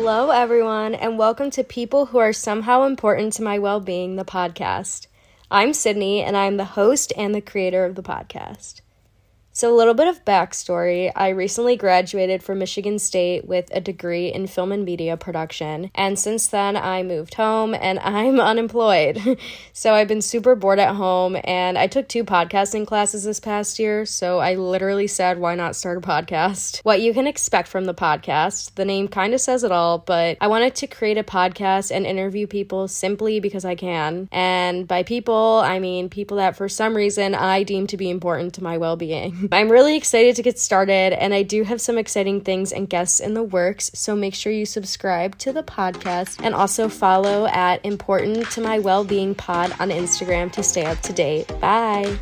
Hello, everyone, and welcome to People Who Are Somehow Important to My Well Being, the podcast. I'm Sydni, and I'm the host and the creator of the podcast. So, a little bit of backstory I recently graduated from Michigan State with a degree in film and media production, and since then I moved home and I'm unemployed. so, I've been super bored at home, and I took two podcasting classes this past year, so I literally said, why not start a podcast? What you can expect from the podcast, the name kind of says it all, but I wanted to create a podcast and interview people simply because I can. And by people, I mean people that for some reason I deem to be important to my well being. I'm really excited to get started, and I do have some exciting things and guests in the works. So make sure you subscribe to the podcast and also follow at Important to My Wellbeing Pod on Instagram to stay up to date. Bye.